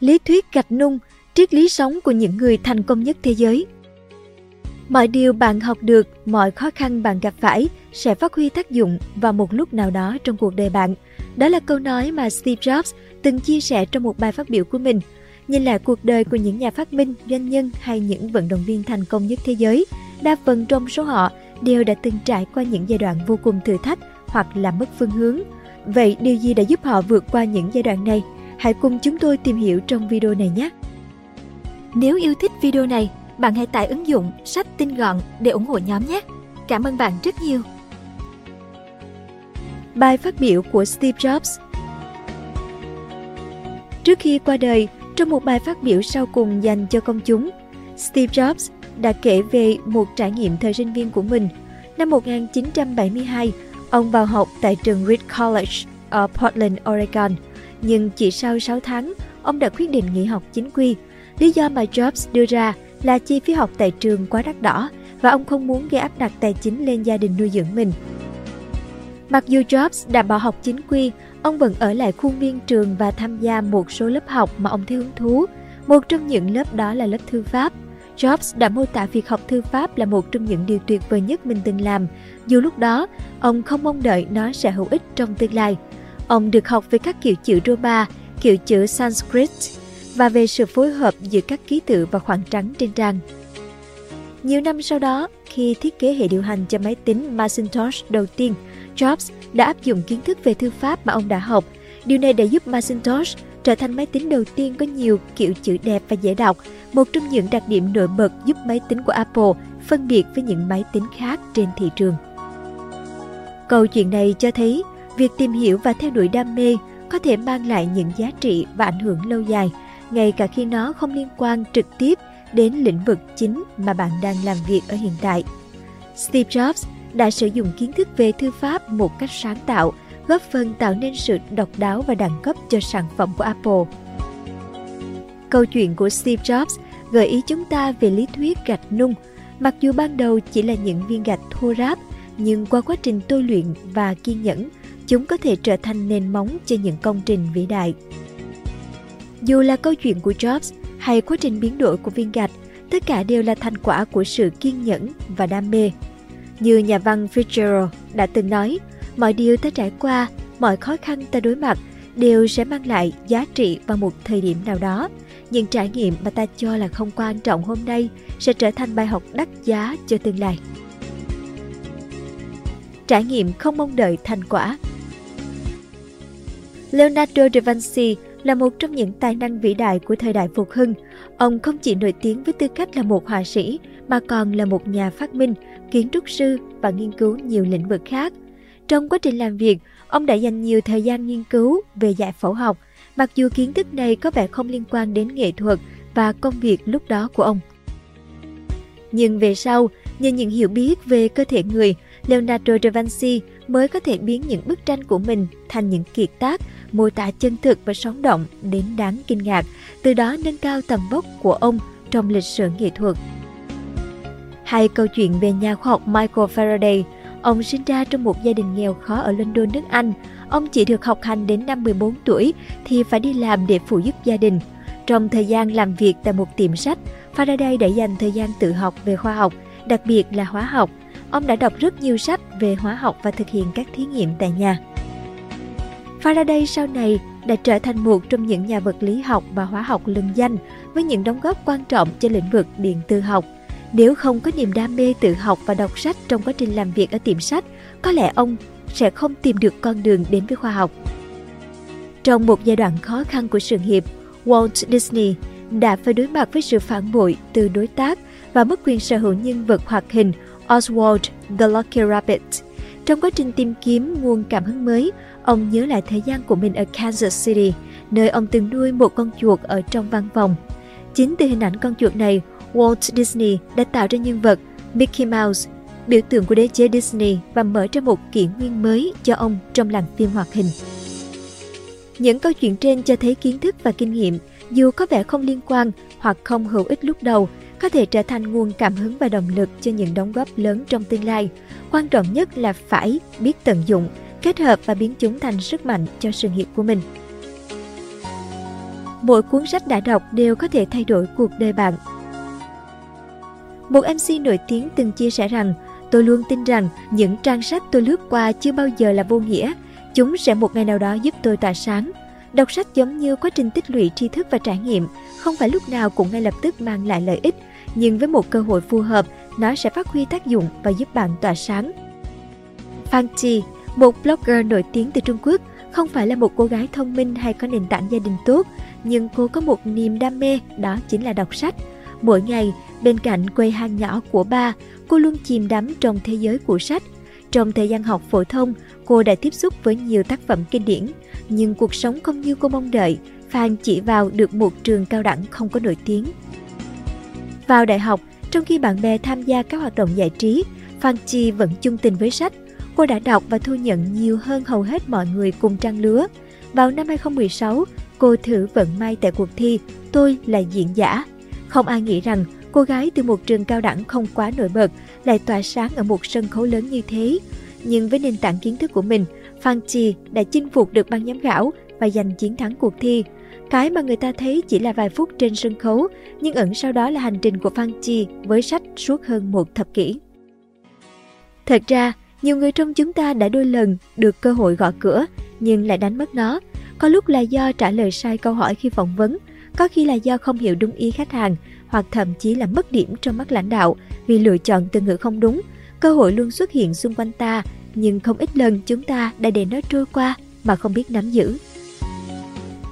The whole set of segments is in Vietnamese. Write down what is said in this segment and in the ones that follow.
Lý thuyết gạch nung, triết lý sống của những người thành công nhất thế giới. Mọi điều bạn học được, mọi khó khăn bạn gặp phải sẽ phát huy tác dụng vào một lúc nào đó trong cuộc đời bạn. Đó là câu nói mà Steve Jobs từng chia sẻ trong một bài phát biểu của mình. Nhìn lại cuộc đời của những nhà phát minh, doanh nhân hay những vận động viên thành công nhất thế giới, đa phần trong số họ đều đã từng trải qua những giai đoạn vô cùng thử thách hoặc là mất phương hướng. Vậy điều gì đã giúp họ vượt qua những giai đoạn này? Hãy cùng chúng tôi tìm hiểu trong video này nhé! Nếu yêu thích video này, bạn hãy tải ứng dụng sách tin gọn để ủng hộ nhóm nhé! Cảm ơn bạn rất nhiều! Bài phát biểu của Steve Jobs Trước khi qua đời, trong một bài phát biểu sau cùng dành cho công chúng, Steve Jobs đã kể về một trải nghiệm thời sinh viên của mình. Năm 1972, ông vào học tại trường Reed College ở Portland, Oregon. Nhưng chỉ sau 6 tháng, ông đã quyết định nghỉ học chính quy. Lý do mà Jobs đưa ra là chi phí học tại trường quá đắt đỏ và ông không muốn gây áp đặt tài chính lên gia đình nuôi dưỡng mình. Mặc dù Jobs đã bỏ học chính quy, ông vẫn ở lại khuôn viên trường và tham gia một số lớp học mà ông thấy hứng thú. Một trong những lớp đó là lớp thư pháp. Jobs đã mô tả việc học thư pháp là một trong những điều tuyệt vời nhất mình từng làm, dù lúc đó ông không mong đợi nó sẽ hữu ích trong tương lai. Ông được học về các kiểu chữ Roma, kiểu chữ Sanskrit và về sự phối hợp giữa các ký tự và khoảng trắng trên trang. Nhiều năm sau đó, khi thiết kế hệ điều hành cho máy tính Macintosh đầu tiên, Jobs đã áp dụng kiến thức về thư pháp mà ông đã học. Điều này đã giúp Macintosh trở thành máy tính đầu tiên có nhiều kiểu chữ đẹp và dễ đọc, một trong những đặc điểm nổi bật giúp máy tính của Apple phân biệt với những máy tính khác trên thị trường. Câu chuyện này cho thấy việc tìm hiểu và theo đuổi đam mê có thể mang lại những giá trị và ảnh hưởng lâu dài, ngay cả khi nó không liên quan trực tiếp đến lĩnh vực chính mà bạn đang làm việc ở hiện tại. Steve Jobs đã sử dụng kiến thức về thư pháp một cách sáng tạo, góp phần tạo nên sự độc đáo và đẳng cấp cho sản phẩm của Apple. Câu chuyện của Steve Jobs gợi ý chúng ta về lý thuyết gạch nung, mặc dù ban đầu chỉ là những viên gạch thô ráp, nhưng qua quá trình tôi luyện và kiên nhẫn, chúng có thể trở thành nền móng cho những công trình vĩ đại. Dù là câu chuyện của Jobs hay quá trình biến đổi của viên gạch, tất cả đều là thành quả của sự kiên nhẫn và đam mê. Như nhà văn Fitzgerald đã từng nói, mọi điều ta trải qua, mọi khó khăn ta đối mặt đều sẽ mang lại giá trị vào một thời điểm nào đó. Những trải nghiệm mà ta cho là không quan trọng hôm nay sẽ trở thành bài học đắt giá cho tương lai. Trải nghiệm không mong đợi thành quả Leonardo da Vinci là một trong những tài năng vĩ đại của thời đại phục hưng. Ông không chỉ nổi tiếng với tư cách là một họa sĩ, mà còn là một nhà phát minh, kiến trúc sư và nghiên cứu nhiều lĩnh vực khác. Trong quá trình làm việc, ông đã dành nhiều thời gian nghiên cứu về giải phẫu học, mặc dù kiến thức này có vẻ không liên quan đến nghệ thuật và công việc lúc đó của ông. Nhưng về sau, nhờ những hiểu biết về cơ thể người, Leonardo da Vinci mới có thể biến những bức tranh của mình thành những kiệt tác mô tả chân thực và sống động đến đáng kinh ngạc, từ đó nâng cao tầm vóc của ông trong lịch sử nghệ thuật. Hai câu chuyện về nhà khoa học Michael Faraday. Ông sinh ra trong một gia đình nghèo khó ở London, nước Anh. Ông chỉ được học hành đến năm 14 tuổi thì phải đi làm để phụ giúp gia đình. Trong thời gian làm việc tại một tiệm sách, Faraday đã dành thời gian tự học về khoa học, đặc biệt là hóa học. Ông đã đọc rất nhiều sách về hóa học và thực hiện các thí nghiệm tại nhà. Faraday sau này đã trở thành một trong những nhà vật lý học và hóa học lừng danh với những đóng góp quan trọng cho lĩnh vực điện tử học. Nếu không có niềm đam mê tự học và đọc sách trong quá trình làm việc ở tiệm sách, có lẽ ông sẽ không tìm được con đường đến với khoa học. Trong một giai đoạn khó khăn của sự nghiệp, Walt Disney đã phải đối mặt với sự phản bội từ đối tác và mất quyền sở hữu nhân vật hoạt hình Oswald the Lucky Rabbit. Trong quá trình tìm kiếm nguồn cảm hứng mới, ông nhớ lại thời gian của mình ở Kansas City, nơi ông từng nuôi một con chuột ở trong văn phòng. Chính từ hình ảnh con chuột này, Walt Disney đã tạo ra nhân vật Mickey Mouse, biểu tượng của đế chế Disney và mở ra một kỷ nguyên mới cho ông trong làng phim hoạt hình. Những câu chuyện trên cho thấy kiến thức và kinh nghiệm, dù có vẻ không liên quan hoặc không hữu ích lúc đầu, có thể trở thành nguồn cảm hứng và động lực cho những đóng góp lớn trong tương lai. Quan trọng nhất là phải biết tận dụng, kết hợp và biến chúng thành sức mạnh cho sự nghiệp của mình. Mỗi cuốn sách đã đọc đều có thể thay đổi cuộc đời bạn. Một MC nổi tiếng từng chia sẻ rằng, tôi luôn tin rằng những trang sách tôi lướt qua chưa bao giờ là vô nghĩa. Chúng sẽ một ngày nào đó giúp tôi tỏa sáng. Đọc sách giống như quá trình tích lũy tri thức và trải nghiệm, không phải lúc nào cũng ngay lập tức mang lại lợi ích, nhưng với một cơ hội phù hợp, nó sẽ phát huy tác dụng và giúp bạn tỏa sáng. Phan Chi, một blogger nổi tiếng từ Trung Quốc, không phải là một cô gái thông minh hay có nền tảng gia đình tốt, nhưng cô có một niềm đam mê, đó chính là đọc sách. Mỗi ngày, bên cạnh quầy hàng nhỏ của ba, cô luôn chìm đắm trong thế giới của sách. Trong thời gian học phổ thông, cô đã tiếp xúc với nhiều tác phẩm kinh điển, nhưng cuộc sống không như cô mong đợi, Phan chỉ vào được một trường cao đẳng không có nổi tiếng. Vào đại học, trong khi bạn bè tham gia các hoạt động giải trí, Phan Chi vẫn chung tình với sách. Cô đã đọc và thu nhận nhiều hơn hầu hết mọi người cùng trang lứa. Vào năm 2016, cô thử vận may tại cuộc thi Tôi là diễn giả. Không ai nghĩ rằng cô gái từ một trường cao đẳng không quá nổi bật lại tỏa sáng ở một sân khấu lớn như thế. Nhưng với nền tảng kiến thức của mình, Phan Chi đã chinh phục được ban giám khảo và giành chiến thắng cuộc thi. Cái mà người ta thấy chỉ là vài phút trên sân khấu, nhưng ẩn sau đó là hành trình của Phan Chi với sách suốt hơn một thập kỷ. Thật ra, nhiều người trong chúng ta đã đôi lần được cơ hội gõ cửa, nhưng lại đánh mất nó. Có lúc là do trả lời sai câu hỏi khi phỏng vấn, có khi là do không hiểu đúng ý khách hàng, hoặc thậm chí là mất điểm trong mắt lãnh đạo vì lựa chọn từ ngữ không đúng. Cơ hội luôn xuất hiện xung quanh ta, nhưng không ít lần chúng ta đã để nó trôi qua mà không biết nắm giữ.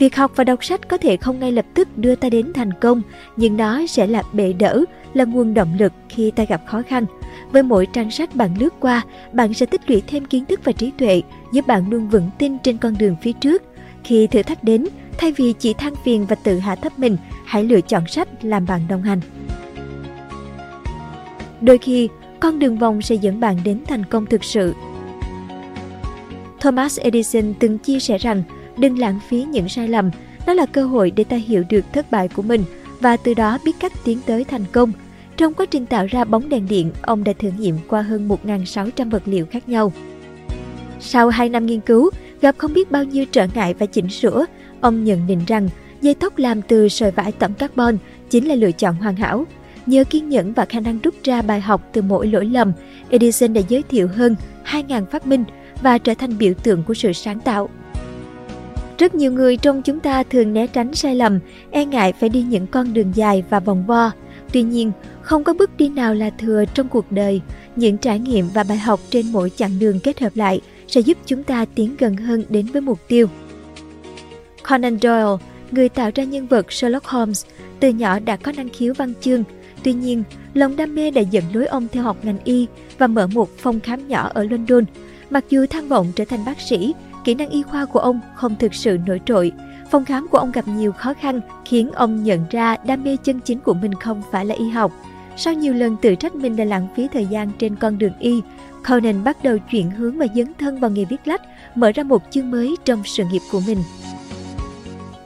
Việc học và đọc sách có thể không ngay lập tức đưa ta đến thành công, nhưng nó sẽ là bệ đỡ, là nguồn động lực khi ta gặp khó khăn. Với mỗi trang sách bạn lướt qua, bạn sẽ tích lũy thêm kiến thức và trí tuệ, giúp bạn luôn vững tin trên con đường phía trước. Khi thử thách đến, thay vì chỉ than phiền và tự hạ thấp mình, hãy lựa chọn sách làm bạn đồng hành. Đôi khi, con đường vòng sẽ dẫn bạn đến thành công thực sự. Thomas Edison từng chia sẻ rằng, đừng lãng phí những sai lầm, đó là cơ hội để ta hiểu được thất bại của mình và từ đó biết cách tiến tới thành công. Trong quá trình tạo ra bóng đèn điện, ông đã thử nghiệm qua hơn 1.600 vật liệu khác nhau. Sau 2 năm nghiên cứu, gặp không biết bao nhiêu trở ngại và chỉnh sửa, ông nhận định rằng dây tóc làm từ sợi vải tẩm carbon chính là lựa chọn hoàn hảo. Nhờ kiên nhẫn và khả năng rút ra bài học từ mỗi lỗi lầm, Edison đã giới thiệu hơn 2.000 phát minh và trở thành biểu tượng của sự sáng tạo. Rất nhiều người trong chúng ta thường né tránh sai lầm, e ngại phải đi những con đường dài và vòng vo. Tuy nhiên, không có bước đi nào là thừa trong cuộc đời. Những trải nghiệm và bài học trên mỗi chặng đường kết hợp lại sẽ giúp chúng ta tiến gần hơn đến với mục tiêu. Conan Doyle, người tạo ra nhân vật Sherlock Holmes, từ nhỏ đã có năng khiếu văn chương. Tuy nhiên, lòng đam mê đã dẫn lối ông theo học ngành y và mở một phòng khám nhỏ ở London. Mặc dù tham vọng trở thành bác sĩ, kỹ năng y khoa của ông không thực sự nổi trội. Phòng khám của ông gặp nhiều khó khăn khiến ông nhận ra đam mê chân chính của mình không phải là y học. Sau nhiều lần tự trách mình đã lãng phí thời gian trên con đường y, Conan bắt đầu chuyển hướng và dấn thân vào nghề viết lách, mở ra một chương mới trong sự nghiệp của mình.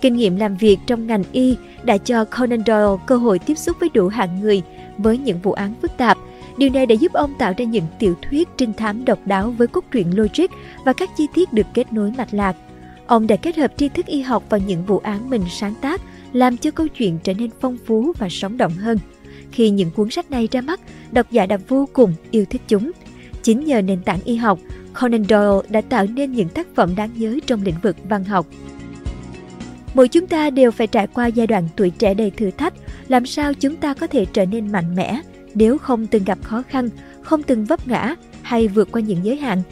Kinh nghiệm làm việc trong ngành y đã cho Conan Doyle cơ hội tiếp xúc với đủ hạng người với những vụ án phức tạp. Điều này đã giúp ông tạo ra những tiểu thuyết trinh thám độc đáo với cốt truyện logic và các chi tiết được kết nối mạch lạc. Ông đã kết hợp tri thức y học vào những vụ án mình sáng tác, làm cho câu chuyện trở nên phong phú và sống động hơn. Khi những cuốn sách này ra mắt, độc giả đã vô cùng yêu thích chúng. Chính nhờ nền tảng y học, Conan Doyle đã tạo nên những tác phẩm đáng nhớ trong lĩnh vực văn học. Mỗi chúng ta đều phải trải qua giai đoạn tuổi trẻ đầy thử thách, làm sao chúng ta có thể trở nên mạnh mẽ nếu không từng gặp khó khăn, không từng vấp ngã hay vượt qua những giới hạn.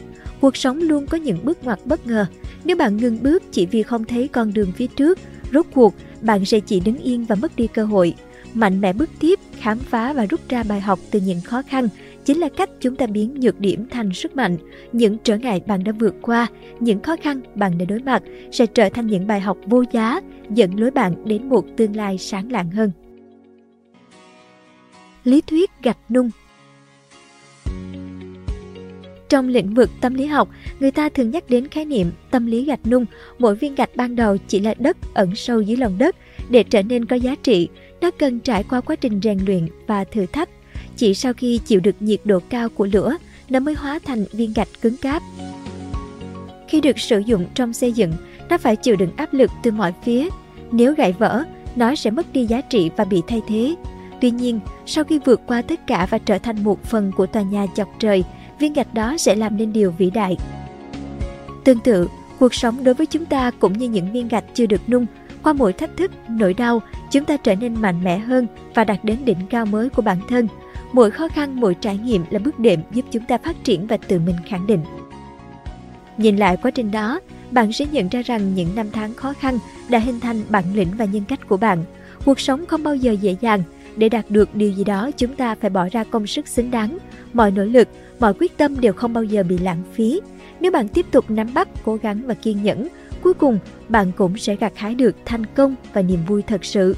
Cuộc sống luôn có những bước ngoặt bất ngờ. Nếu bạn ngừng bước chỉ vì không thấy con đường phía trước, rốt cuộc bạn sẽ chỉ đứng yên và mất đi cơ hội. Mạnh mẽ bước tiếp, khám phá và rút ra bài học từ những khó khăn chính là cách chúng ta biến nhược điểm thành sức mạnh. Những trở ngại bạn đã vượt qua, những khó khăn bạn đã đối mặt sẽ trở thành những bài học vô giá, dẫn lối bạn đến một tương lai sáng lạng hơn. Lý thuyết gạch nung trong lĩnh vực tâm lý học, người ta thường nhắc đến khái niệm tâm lý gạch nung. Mỗi viên gạch ban đầu chỉ là đất ẩn sâu dưới lòng đất. Để trở nên có giá trị, nó cần trải qua quá trình rèn luyện và thử thách chỉ sau khi chịu được nhiệt độ cao của lửa, nó mới hóa thành viên gạch cứng cáp. Khi được sử dụng trong xây dựng, nó phải chịu đựng áp lực từ mọi phía. Nếu gãy vỡ, nó sẽ mất đi giá trị và bị thay thế. Tuy nhiên, sau khi vượt qua tất cả và trở thành một phần của tòa nhà chọc trời, viên gạch đó sẽ làm nên điều vĩ đại. Tương tự, cuộc sống đối với chúng ta cũng như những viên gạch chưa được nung, qua mỗi thách thức, nỗi đau, chúng ta trở nên mạnh mẽ hơn và đạt đến đỉnh cao mới của bản thân. Mỗi khó khăn, mỗi trải nghiệm là bước đệm giúp chúng ta phát triển và tự mình khẳng định. Nhìn lại quá trình đó, bạn sẽ nhận ra rằng những năm tháng khó khăn đã hình thành bản lĩnh và nhân cách của bạn. Cuộc sống không bao giờ dễ dàng. Để đạt được điều gì đó, chúng ta phải bỏ ra công sức xứng đáng. Mọi nỗ lực, mọi quyết tâm đều không bao giờ bị lãng phí. Nếu bạn tiếp tục nắm bắt, cố gắng và kiên nhẫn, cuối cùng bạn cũng sẽ gặt hái được thành công và niềm vui thật sự.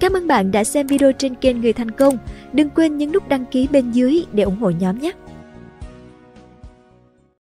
Cảm ơn bạn đã xem video trên kênh Người Thành Công. Đừng quên nhấn nút đăng ký bên dưới để ủng hộ nhóm nhé!